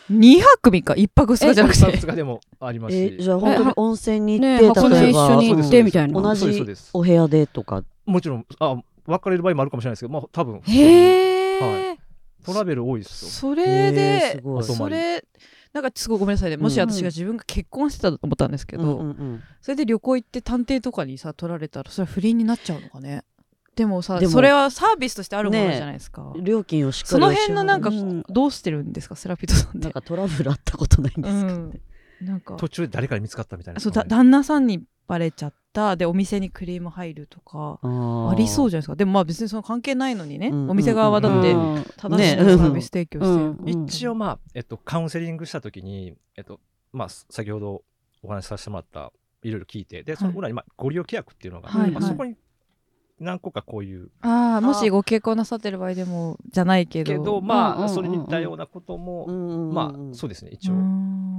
B: ？2泊3日？一泊2日じゃなくて
D: ？2日でもありますし。
C: えじゃあ本当に温泉に行
A: ね
C: って、
A: 箱根一
C: 例えば
A: 緒に行ってみたいな。
C: 同じお部屋でとか。
D: もちろん。あ別れる場合もあるかもしれないですけど、まあ多分。
B: へえ、
D: はトラベル多いですよ。
B: それ
C: えー
B: でそれなんかすごいごめんなさいね。もし私が自分が結婚してたと思ったんですけど、
C: うんうんうん。
B: それで旅行行って探偵とかにさ取られたらそれは不倫になっちゃうのかね。でもさ
C: でも
B: それはサービスとしてあるものじゃないですか、
C: 料金をしっか
B: その
C: りお支払い
B: 辺のなんか
A: うん。
B: どうしてるんですか？セラピストさんって。
C: なんかトラブルあったことないんですか、
B: うん。なんか。
D: 途中で誰かに見つかったみたいな。
B: そうだ旦那さんにバレちゃった。でお店にクレーム入るとかありそう
C: じ
B: じゃないですか。でもまあ別にその関係ないのにね、
C: うん
B: お店側はだって
A: うん。
B: 正しいサ
C: ね
B: ービス提供して
D: 一応まあ、えっと、カウンセリングしたときに、えっと、まあ、先ほどお話しさせてもらった、いろいろ聞いて、で、その裏に、まあ、ご利用規約っていうのがあって、
B: はい。
D: まあ、そこに何個かこういう、
B: ああもしご結婚なさってる場合でもじゃないけど。
D: けど、
A: うんうん
D: まあ、
A: うん。
D: それに似たようなことも、まあ、そうですね、一応、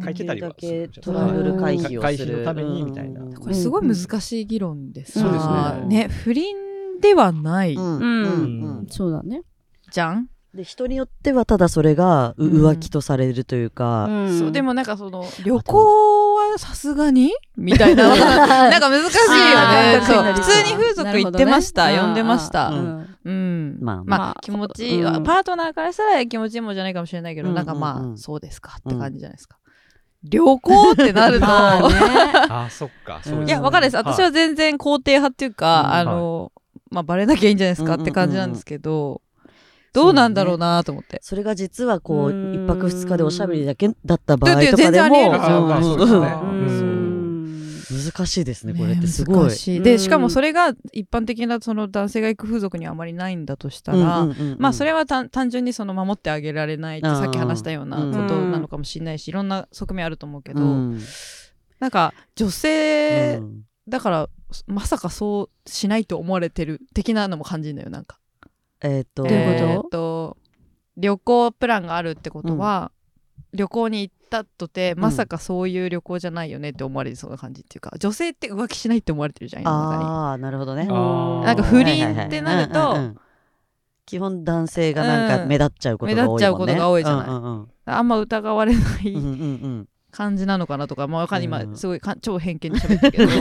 D: 書いてたりはする
C: できるだけトラブル回避を
D: 回
C: する。
D: 避のためにみたいな。
C: うん。うん
B: これすごい難しい議論です。
D: そう
A: ですね。
B: ね不倫ではない
C: うん
A: うん
C: うん。
A: そうだね。
B: じゃん、
C: で人によってはただそれがう
B: うん。
C: 浮気とされるというか、
A: うん。
B: そうでもなんかその旅行はさすがに？みたいな。なんか難しいよね。そう。普通に風俗行ってました、呼んでました、
A: う
B: うん。
A: ん
B: うん。
C: まあ
B: まあ、
A: まあ
B: 気持ちいい、
A: うん。
B: パートナーからしたら気持ちいいもんじゃないかもしれないけど、
C: うん
B: なんかまあ、そうですかって感じじゃないですか、旅行ってなると、
A: まあね。
D: ああ、そっか、
B: いやわかんないです私は全然肯定派っていうか、
C: うん。
B: あの、まあバレなきゃいいんじゃないですかって感じなんですけど、どうなんだろうなと思って、
C: それが実はこう
A: うん。
C: 一泊二日でおしゃべりだけだった場合とかで
B: 全然ありえる。
C: も難しいですねこれって。すごい。
B: 難しい。で
A: うん。
B: しかもそれが一般的なその男性が行く風俗にはあまりないんだとしたら、まあそれは単単純にその守ってあげられないってさっき話したようなことなのかもしれないし、いろんな側面あると思うけど、なんか女性だからまさかそうしないと思われてる的なのも感じるのよなんか。
C: えっと
A: どういうこと？
B: えーっと旅行プランがあるってことは、旅行に行ったとてまさかそういう旅行じゃないよねって思われるそうな感じっていうか女性って浮気しないって思われてるじゃん。
C: ああなるほどね。
B: なんか不倫ってなると
C: 基本男性がなんか目立っちゃうことが多いね。
B: 目立っちゃうことが多いじゃない。
C: うんうんうん。
B: あんま疑われない
C: うんうんうん。
B: 感じなのかなとか、まあ、わかんない。
C: うん
B: 今すごいか超偏見に喋ったけど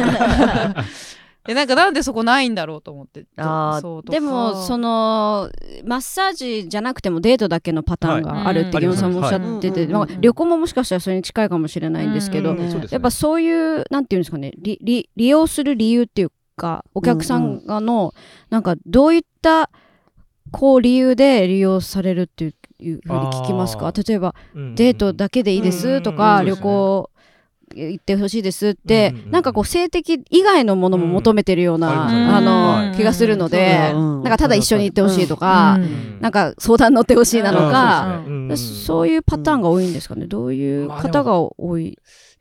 B: でなんかなんでそこないんだろうと思って
C: あ
A: でもそのマッサージじゃなくてもデートだけのパターンがあるって
B: はい
A: ギョンさんもおっしゃってて、
C: はい。
A: まあ旅行ももしかしたらそれに近いかもしれないんですけど、やっぱそういうなんていうんですかね利利利用する理由っていうかお客さんがの、なんかどういったこう理由で利用されるっていうふうに聞きますか？
D: あ
A: 例えば
D: うん
A: デートだけでいいですとか、
D: うん。
A: 旅行行ってほしいですって、
D: うん
A: なんかこう性的以外のものも求めてるような、
D: うん
A: あの、
B: はい。
A: 気がするので、
C: うん
A: なんかただ一緒に行ってほしいとか、
B: うん
A: なんか相談乗ってほしいなのか、
D: うんそう
A: いうパターンが多いんですかね、どういう方が多い、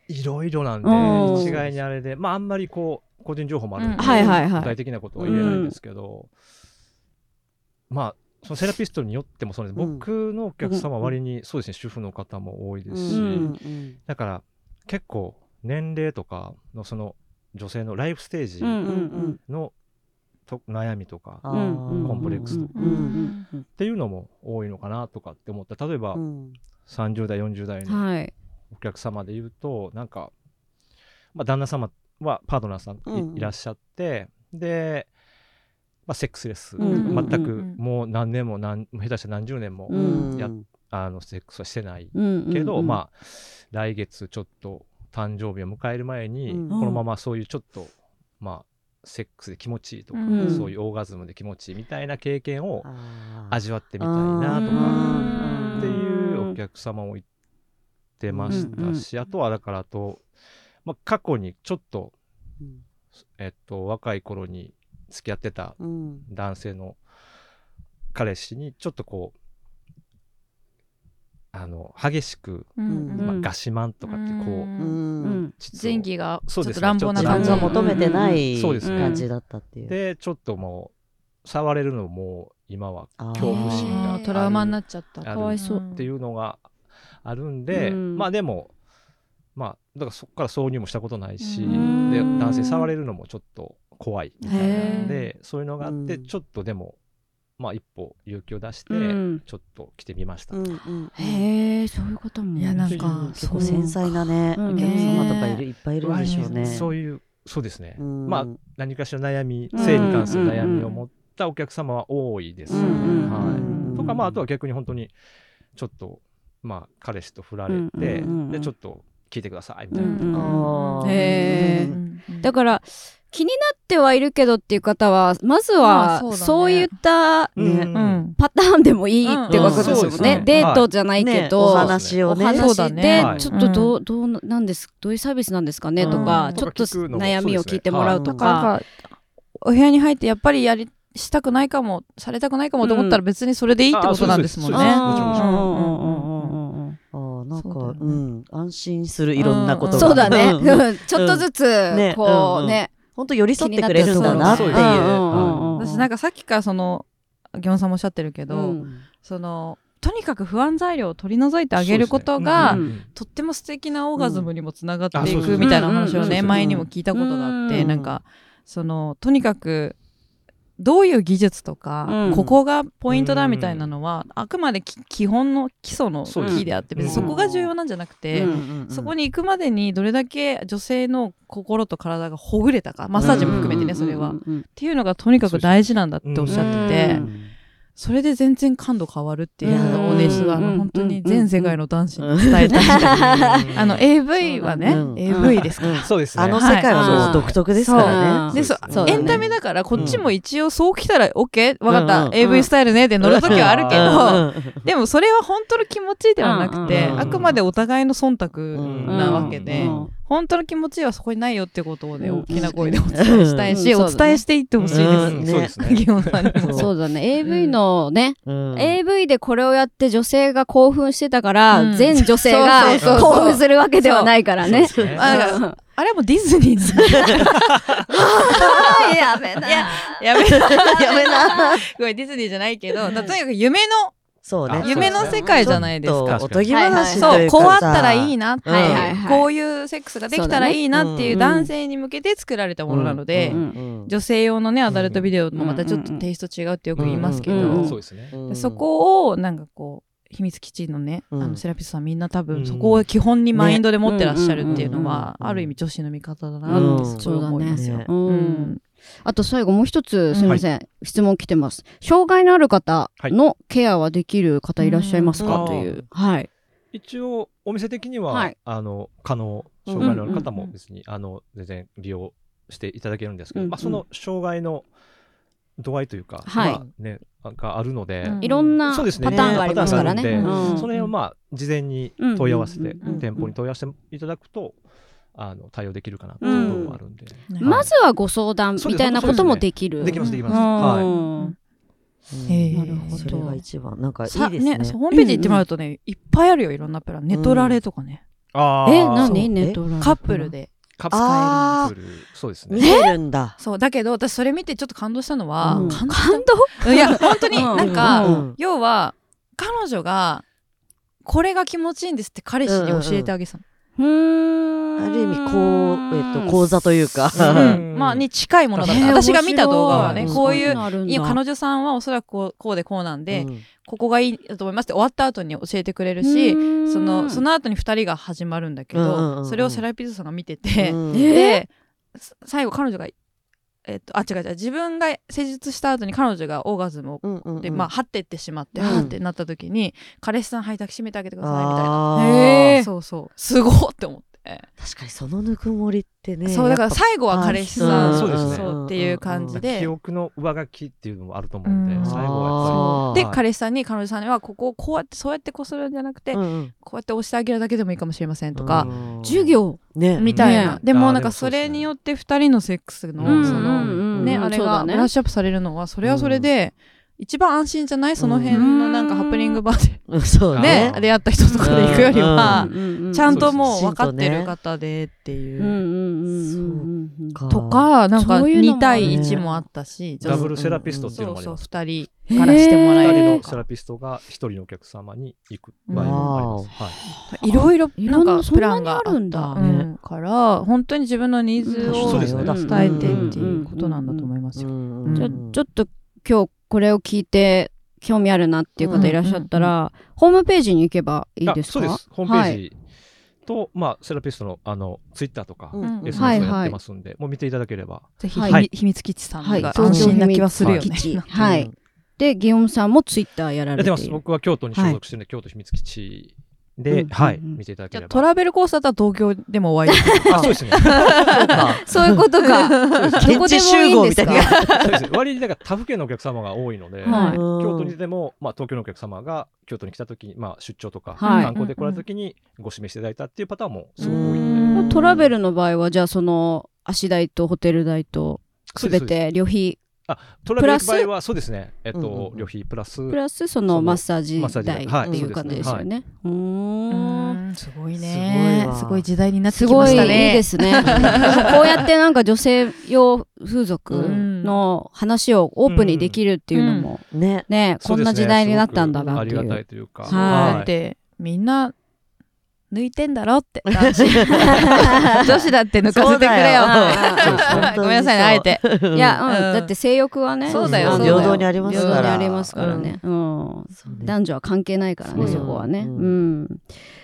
D: いろいろなんで、
A: うん。
D: 一概にあれで、まあ、あんまりこう、個人情報もあるんで、
B: うん
A: はいはいはい。
D: 具体的なことは言えないんですけど、まあ、そのセラピストによってもそうです、
C: うん。
D: 僕のお客様は割にそうですね主婦の方も多いですし、
A: うん
C: うん。
D: だから結構年齢とかのその女性のライフステージのと悩みとかコンプレックスとか。
C: うん
D: っていうのも多いのかなとかって思った。例えば
C: うん。
D: 30代40代の
A: はい。
D: お客様で言うとなんか、まあ、旦那様はパートナーさんい,、
C: うん。
D: らっしゃってで、まあ、セックスレス、
A: うん
D: 全く
B: うん
D: もう何年も何下手したら何十年も、
A: うん。
D: やあのセックスはしてない
A: うん
D: けど、
A: うん。
D: まあ来月ちょっと誕生日を迎える前に、
C: うん。
D: このままそういうちょっとまあセックスで気持ちいいとか、
B: うん。
D: そういうオーガズムで気持ちいいみたいな経験を味わってみたいなとか
B: うん。
D: っていうお客様も言ってましたし、あとはだからあと、まあ、過去にちょっと、
C: うん。
D: えっと、若い頃に付き合ってた
C: うん。
D: 男性の彼氏にちょっとこうあの激しく、
B: うん
D: まあ、
A: うん
D: ガシマンとかってこう、
B: 前期がちょっ
D: そうですね
B: と乱暴な感じ。
C: 自分が求めてない感じだったっていう。
D: でちょっともう触れるのも今は恐怖心がある。
B: トラウマになっちゃった。
A: かわいそう。
D: っていうのがあるんで、
A: うん。
D: まあでもまあだからそこから挿入もしたことないし、
B: うん。
D: で男性触れるのもちょっと怖いみたいなんでそういうのがあって
C: うん。
D: ちょっとでもまあ一歩勇気を出して
A: うん。
D: ちょっと来てみました、
C: うんうん
A: へえそういう方も。
B: いやなん
C: うん
B: か
C: 結構繊細なね、
A: うん。
C: お客様とかいるいっぱいいるんでしょうね。
D: そういうそうですね、
C: うん。
D: まあ何かしら悩み
A: うん
D: 性に関する悩みを持ったお客様は多いです、
A: うんうん
D: はい、とかまああとは
C: は
D: 逆に本当にちょっとまあ彼氏と振られて、
A: うんうんうん
D: でちょっと聞いてくださいみたいな、
A: うん
C: あー
A: へー。
C: うん。
A: だから気になってはいるけどっていう方はまずは
B: まあそう
A: いったパターンでもいいってことですよね。
D: ね。
A: デートじゃないけ
C: ね
A: ど、
C: お話をね。
A: お話
B: そうだ
A: でちょっとどうどうなんですどういうサービスなんですかねとか
B: うん。
A: ちょっと悩みを聞いてもらうと
B: とかお部屋に入ってやっぱりやりしたくないかもされたくないかもと思ったら別にそれでいいってことなんですもんね。
D: あそうですそうですもちろんもちろん。
A: うんうんうんうん。うん。
C: あーなんか
B: そう
C: ん。安心するいろんなことが。
A: そうだね。ちょっとずつ
C: ね。
A: こうね。
C: 本当寄り添ってくれるんだなっていう。
B: 私なんかさっきからそのギョンさんもおっしゃってるけど、
A: うん
B: そのとにかく不安材料を取り除いてあげることが、
A: そう
D: ん。
B: とっても素敵なオーガズムにもつながっていくみたいな話をね前にも聞いたことがあって、
A: うん。
B: なんかそのとにかくどういう技術とか、
A: うん。
B: ここがポイントだみたいなのは、あくまでき基本の基礎のキーであって別に
D: うん。
B: そこが重要なんじゃなくて、
A: うん
B: そこに行くまでにどれだけ女性の心と体がほぐれたかマッサージも含めてね、それは、っ
A: うんうん
B: ていうのがとにかく大事なんだっておっしゃってて、
A: うん
B: それで全然感度変わるっていうのをね、
C: うん
B: すごいあの
A: うん。
B: 本当に全世界の男子に伝えたい。あの AV はね、
C: うん。
B: AV ですか。ら。
D: そうですね。
C: あの世界は独特ですからね。
B: でそ
A: そう
B: エンタメだからこっちも一応そう来たら OK わかった、AV スタイルねで乗るときはあるけど、
C: ど。
B: でもそれは本当の気持ちではなくて、あくまでお互いの忖度
C: うん
B: なわけで、
A: うん
B: 本当の気持ちいいはそこにないよってことをね、
A: うん。
B: 大きな声でお伝えしたいし、
A: うん。
B: お伝えしていってほしいです。
D: ね。
A: そうだね。AV のね
C: うん、
A: AV でこれをやって女性が興奮してたから、
B: うん。
A: 全女性が興奮するわけではないからね。
B: あれはもうディズニー
A: やめな。
B: ややめな。
C: やめな。
B: ごめん、ディズニーじゃないけど、とにかく夢の、
C: そうね。
D: あ。
B: 夢の世界じゃないですか。
C: ちょっとおとぎ話
B: そう、
C: というかさ。
B: こうあったらいいなって、
C: はいはい
A: はい。
B: こういうセックスができたらいいなっていう男性に向けて作られたものなので、女性用のね、アダルトビデオもまたちょっとテイスト違うってよく言いますけど、
D: そ
B: こをなんかこう、秘密基地のね、
C: うん
B: あのセラピストさんみんな多
D: うん
B: 分そこを基本にマインドで持ってらっしゃるっていうのは、
C: うん
B: ある意味女子の味方だなってすごい思いますよ。
C: ね
A: うん
B: うん
A: あと最後もう一つすみません、質問来てます。障害のある方のケアはできる方いらっしゃいますか、
C: うん。
A: という。はい。
D: 一応お店的には、
A: はい。
D: あの可能障害のある方も別に、あの全然利用していただけるんですけど、
A: うん。
D: まあ、その障害の度合いというか、
A: はい。
D: まあね、があるので、
B: うん。
A: いろんなパターンがありますからね。
D: その辺をまあ事前に問い合わせて、
A: うん。うん。うん。
D: 店舗に問い合わせていただくとあの対応できるかなっていう部分もあるんで、
B: ね
A: まずはご相談みたいなこともできる。
D: できますできます、
A: うん。
D: はい。
C: うん。
B: へー
A: なるほど。
C: それが一番なんかいい
B: さ
C: ですね。
B: そうホームページ行ってもらうとね、いっぱいあるよ。いろんなプラン。ネトラレとかね、
D: あー。
A: え
C: そう。
A: 何ネットラ
B: カップルで。
D: カプ
C: あ
D: セル。そうです
C: 見
D: ね
C: えるんだ。
B: そう。だけど私それ見てちょっと感動したのは、
C: うん。
B: 感動？いや本当に
A: うん。
B: なんか、
C: うん。
B: 要は彼女がこれが気持ちいいんですって彼氏に教えてあげてたの、
A: うーん
C: ある意味こうえっと講座というか。
B: うん。まあに近いものだった、
A: えー
B: 私が見た動画はねこういう今彼女さんはおそらくこうこうでこうなんで、
C: うん。
B: ここがいいと思いますって終わった後に教えてくれるし、
A: うん。
B: そのその後に2人が始まるんだけど、
C: うんうんうん
B: それをセラピストさんが見てて、
C: うん。
A: え？
B: でさ最後彼女がえっとあ違う違う。自分が施術した後に彼女がオーガズムを
C: うんうんうん。
B: で、まあ、はってってしまって、
C: うん。
B: はってなった時に彼氏さんはい抱きしめてあげてくださいみたいな。そうそう。すごっって思って、
C: 確かにそのぬくもりってね。
B: そうだから最後は彼氏さん、
C: うん
D: そうですね。
B: そうっていう感じで、
D: 記憶の上書きっていうのもあると思うんで、
B: うん。
D: 最後はやっぱり。
B: で、彼氏さんに彼女さんにはここをこうやってそうやってこうするんじゃなくて、こうやって押してあげるだけでもいいかもしれませんとか、
C: うん。
A: 授業
C: ね
B: みたいな、
A: ね。
B: でもなんかそれによって2人のセックスの、
D: うん。
B: その、
D: うん
B: ね、
A: うん
B: あれがブラッシュアップされるのはそれはそれで、一番安心じゃない？その辺のなんかハプニングバーで、
C: うん。そう
B: ね。
C: ね。
B: 出会った人とかで行くよりは、ちゃんともう
C: そう
B: 分かってる方でっていう。とかなんか
A: そういうのも
B: 2対1もあったし、
C: うん
D: ダブルセラピストっていう
B: そうそう
D: のもあります。
B: 2人からしてもら
D: 二
B: える
D: 人のセラピストが一人のお客様に行く場合もあります。はい。
B: いろい。ろ
A: いろん
B: なんか
A: な
B: プランがあ
A: るんだ。
B: うんから本当に自分のニーズを伝えてっていうことなんだと思いますよ。
C: うん
A: じゃあちょっと今日これを聞いて興味あるなっていう方いらっしゃったら、ホームページに行けばいいですか？
D: あそうです。ホームページと、まあ、セラピストのあのツイッターとか、
C: うん
B: うん。
D: SNS を
A: はい
D: やってますんで、もう見ていただければ。
B: ぜひ、
A: はい。
B: 秘密基地さん
A: はい。
B: が安心な気はするよね。
A: 東京秘密基地はい。で祇園さんもツイッターやられている。
D: やってます。僕は京都に所属してるんで、京都秘密基地で、
A: うん
D: はい、
A: うん。
D: 見ていただければ。
B: じゃあトラベルコースだったら東京でもお会いできる。
D: あ、そうですね。
A: そういうことか。どこでもいいんですか？
C: 現地集合みたいな。
D: そうです割になんか他府県のお客様が多いので、
A: はい。
D: 京都にでも、まあ、東京のお客様が京都に来た時に、まあ、出張とか、
A: はい。
D: 観光で来られた時にご指名していただいたっていうパターンもすごく多いので、
A: トラベルの場合はじゃあその足代とホテル代とすべて旅費
D: トラベルの場合はそうですね、えっと、
C: うんうんうん
D: 旅費プラス
A: プラスそのマッサージ代
D: 代
A: っていう感じですよね。
B: すごい
C: すごい
B: ね
C: わ
B: すごい時代になって
A: すごいいい
B: きましたね。
A: ですね。で もこうやってなんか女性用風俗の話をオープンにできるっていうのも
C: ね。
A: ね、こんな時代になったんだなってい
D: すごくありがた
A: う。
D: いというか、
A: はい
B: だってみんな抜いてんだろって男子 女子だって抜かせてくれよ。ごめんなさいねあえて。
A: いや、うん。
B: うん。
A: だって性欲はね、
B: そうだよ。
C: 平等にありますから。
A: 平等にありますからね。うん。男女は関係ないからね、
D: そ
A: こはね。
C: う
A: うんん。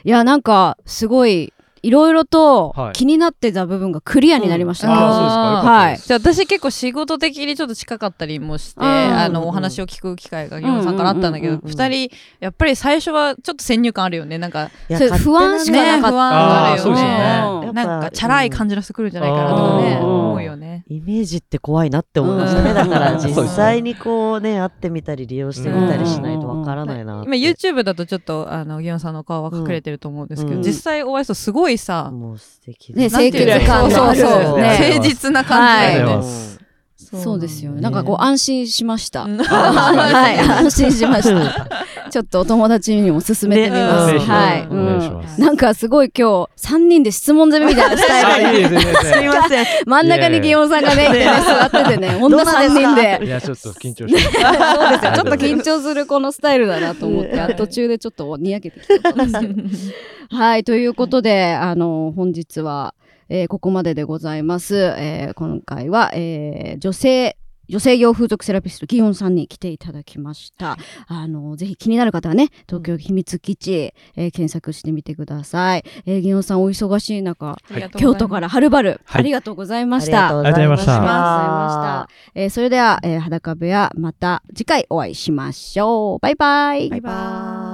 A: いや、なんか、すごい、いろいろと
D: はい。
A: 気になってた部分がクリアになりました、はい。
B: じゃあ私結構仕事的にちょっと近かったりもして、
A: うん
B: あのお話を聞く機会がギョンさんからあったんだけど、二人やっぱり最初はちょっと先入観あるよね。なんか
A: 不安しかなかった。
B: ね不安あるよね。
D: ね。
B: なんかチャラい感じの人来るんじゃないかなとかね
D: うん。
B: 思うよね。
C: イメージって怖いなって思いましたね。
A: うん。
C: だから
A: うん
C: 実際にこうね、会ってみたり利用してみたりしないとわからないな。
B: 今 YouTube だとちょっとあのギヨンさんの顔は隠れてると思うんですけど、
C: うん。
B: 実際お会いするとすごいさ、
C: もう素敵
A: ね
C: です。
B: なんていうの
A: 清潔感のある
B: そうそうそう。
A: ね
B: 誠実な感じだよね。
A: はい
B: そ
A: そうですよね。
C: ね
A: なんかこう安心しました。
B: うん
A: はい、安心しました。ちょっとお友達にも勧めてみます。
B: ね
A: はい、
C: うん。
A: なんかすごい今日三人で質問攻めみたいなスタイルで。
D: です
C: みません。
A: 真ん中に祇園さんがね、いてね、座っててね、女三人で。
D: いや、ちょっと緊張してます。
A: そうですよ。ちょっと緊張するこのスタイルだなと思って、あ途中でちょっとにやけてきたんですけど。はい、ということで、あの、本日は、えーここまででございます。えー今回は、えー女性、女性用風俗セラピスト、ギヨンさんに来ていただきました。あの、ぜひ気になる方はね、東京秘密基地、えー検索してみてください。えー、ギヨンさんお忙しい中、
B: い
A: 京都からはるばる、
D: はい
A: ありがとうございました。
D: ありがとうございました
A: ありがとうございました。えーそれでは、えー裸部屋、また次回お会いしましょう。バイバイ。
B: バイバイ